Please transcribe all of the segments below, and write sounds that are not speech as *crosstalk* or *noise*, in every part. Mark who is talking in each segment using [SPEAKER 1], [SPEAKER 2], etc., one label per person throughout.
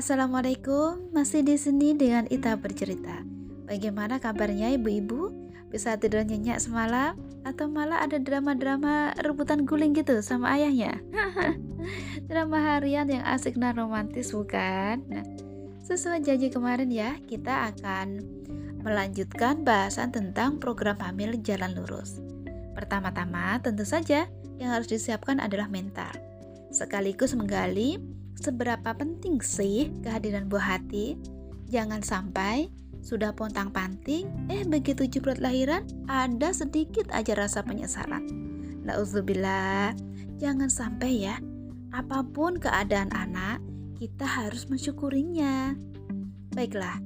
[SPEAKER 1] Assalamualaikum, masih di sini dengan Ita bercerita. Bagaimana kabarnya ibu-ibu? Bisa tidur nyenyak semalam? Atau malah ada drama-drama rebutan guling gitu sama ayahnya? *laughs* drama harian yang asik dan romantis bukan? Nah, sesuai janji kemarin ya, kita akan melanjutkan bahasan tentang program hamil jalan lurus. Pertama-tama, tentu saja yang harus disiapkan adalah mental. Sekaligus menggali seberapa penting sih kehadiran buah hati. Jangan sampai sudah pontang-panting, eh begitu jebrot lahiran, ada sedikit aja rasa penyesalan. Nauzubillah, jangan sampai ya, apa pun keadaan anak, kita harus mensyukurinya. Baiklah,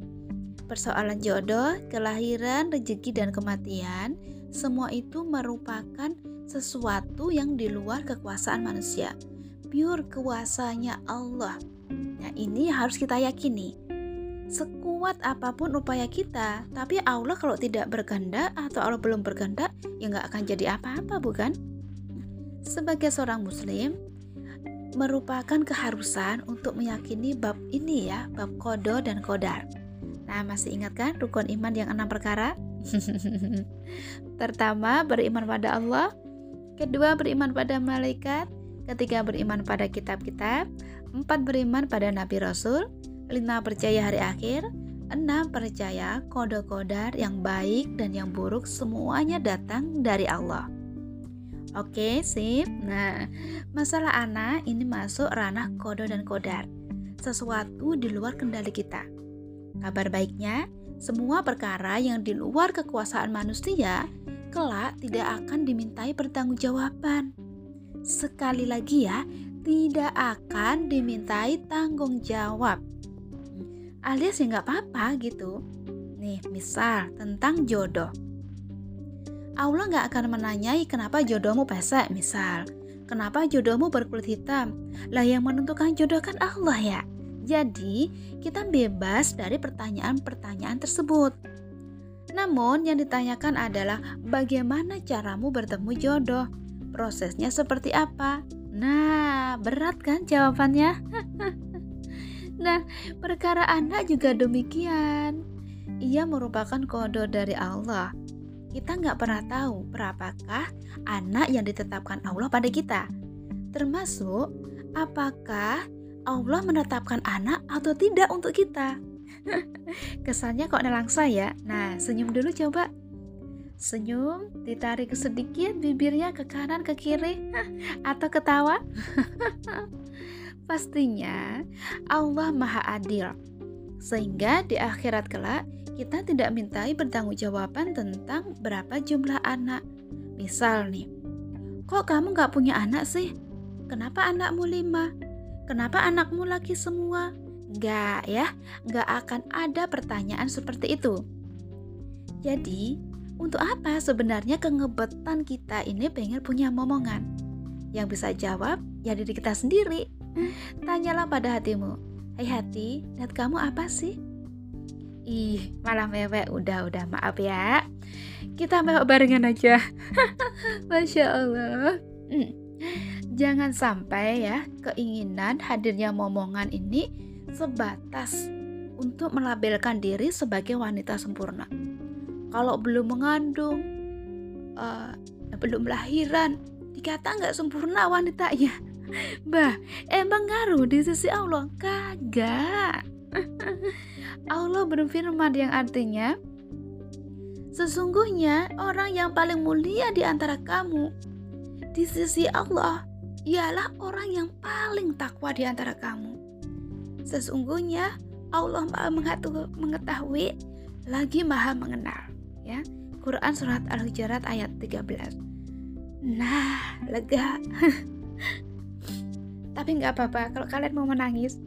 [SPEAKER 1] persoalan jodoh, kelahiran, rezeki, dan kematian, semua itu merupakan sesuatu yang di luar kekuasaan manusia. Pure kuasanya Allah. Nah, ini harus kita yakini sekuat apa pun upaya kita, tapi Allah kalau tidak berkehendak atau Allah belum berkehendak, ya nggak akan jadi apa-apa, bukan? Sebagai seorang Muslim, merupakan keharusan untuk meyakini bab ini ya, bab kodo dan kodar. Nah, masih ingat kan rukun iman yang enam perkara? *laughs* Pertama, beriman pada Allah. Kedua, beriman pada malaikat. Ketiga, beriman pada kitab-kitab. Empat, beriman pada nabi rasul. 5. Percaya hari akhir 6. Percaya kode kodar yang baik dan yang buruk semuanya datang dari Allah Oke, sip. Nah, masalah anak ini masuk ranah kode dan kodar. Sesuatu di luar kendali kita. Kabar baiknya, semua perkara yang di luar kekuasaan manusia kelak tidak akan dimintai pertanggungjawaban. Sekali lagi ya, tidak akan dimintai tanggung jawab alias ya nggak apa-apa gitu. Nih, misal tentang jodoh. Allah nggak akan menanyai kenapa jodohmu pesek, misal. Kenapa jodohmu berkulit hitam? Lah yang menentukan jodoh kan Allah ya. Jadi, kita bebas dari pertanyaan-pertanyaan tersebut. Namun, yang ditanyakan adalah bagaimana caramu bertemu jodoh? Prosesnya seperti apa? Nah, berat kan jawabannya? *laughs* Nah, perkara anak juga demikian. Ia merupakan kode dari Allah. Kita nggak pernah tahu berapakah anak yang ditetapkan Allah pada kita. Termasuk apakah Allah menetapkan anak atau tidak untuk kita. *laughs* Kesannya kok nelangsa ya. Nah, senyum dulu coba. Senyum, ditarik sedikit bibirnya ke kanan ke kiri *laughs* atau ketawa. *laughs* Pastinya Allah Maha Adil. Sehingga di akhirat kelak kita tidak mintai pertanggungjawaban tentang berapa jumlah anak. Misal nih, kok kamu gak punya anak sih? Kenapa anakmu lima? Kenapa anakmu laki semua? Gak ya, gak akan ada pertanyaan seperti itu. Jadi, untuk apa sebenarnya kengebetan kita ini pengen punya momongan? Yang bisa jawab ya diri kita sendiri. Tanyalah pada hatimu, Hai hati, niat kamu apa sih? Ih, malah mewek. Udah, udah, maaf ya. Kita mewek barengan aja. *laughs* Masya Allah. Hmm. Jangan sampai ya keinginan hadirnya momongan ini sebatas untuk melabelkan diri sebagai wanita sempurna. Kalau belum mengandung, uh, belum lahiran, dikata nggak sempurna wanitanya *laughs* Bah, emang ngaruh di sisi Allah? Kagak. *laughs* Allah berfirman yang artinya, Sesungguhnya orang yang paling mulia di antara kamu di sisi Allah ialah orang yang paling takwa di antara kamu. Sesungguhnya Allah Maha mengetahui lagi Maha mengenal. Ya, Quran surat Al-Hujurat ayat 13. Nah, lega. *laughs* Tapi nggak apa-apa kalau kalian mau menangis.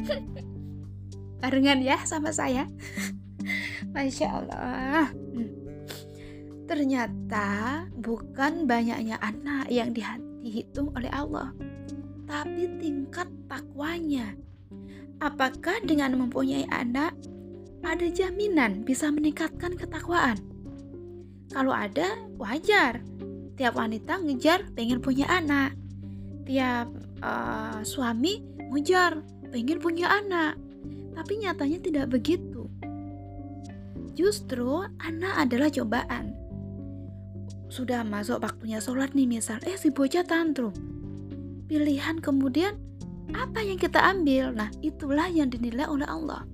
[SPEAKER 1] *laughs* Barengan ya sama saya. *laughs* Masya Allah. Hmm. Ternyata bukan banyaknya anak yang dihitung oleh Allah, tapi tingkat takwanya. Apakah dengan mempunyai anak ada jaminan bisa meningkatkan ketakwaan? Kalau ada, wajar. Tiap wanita ngejar pengen punya anak. Tiap uh, suami ngejar pengen punya anak. Tapi nyatanya tidak begitu. Justru anak adalah cobaan. Sudah masuk waktunya sholat nih misal, eh si bocah tantrum. Pilihan kemudian apa yang kita ambil? Nah itulah yang dinilai oleh Allah.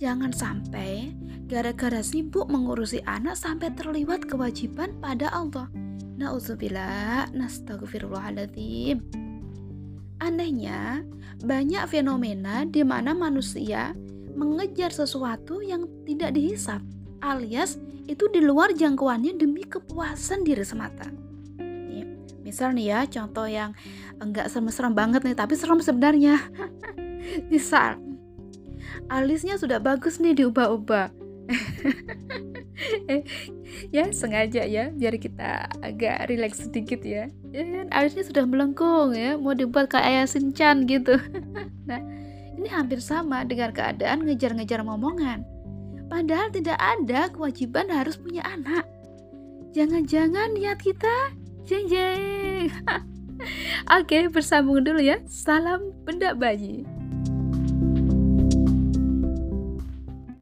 [SPEAKER 1] Jangan sampai gara-gara sibuk mengurusi anak sampai terliwat kewajiban pada Allah. Nauzubillah, nastagfirullahaladzim. Anehnya, banyak fenomena di mana manusia mengejar sesuatu yang tidak dihisap, alias itu di luar jangkauannya demi kepuasan diri semata. Nih, misal nih ya, contoh yang enggak serem-serem banget nih, tapi serem sebenarnya. *laughs* misal, alisnya sudah bagus nih diubah-ubah. *laughs* eh, ya sengaja ya biar kita agak rileks sedikit ya. Kan alisnya sudah melengkung ya mau dibuat kayak ayah sinchan gitu. *laughs* Nah ini hampir sama dengan keadaan ngejar-ngejar momongan. Padahal tidak ada kewajiban harus punya anak. Jangan-jangan niat kita jeng jeng *laughs* oke bersambung dulu ya. Salam benda bayi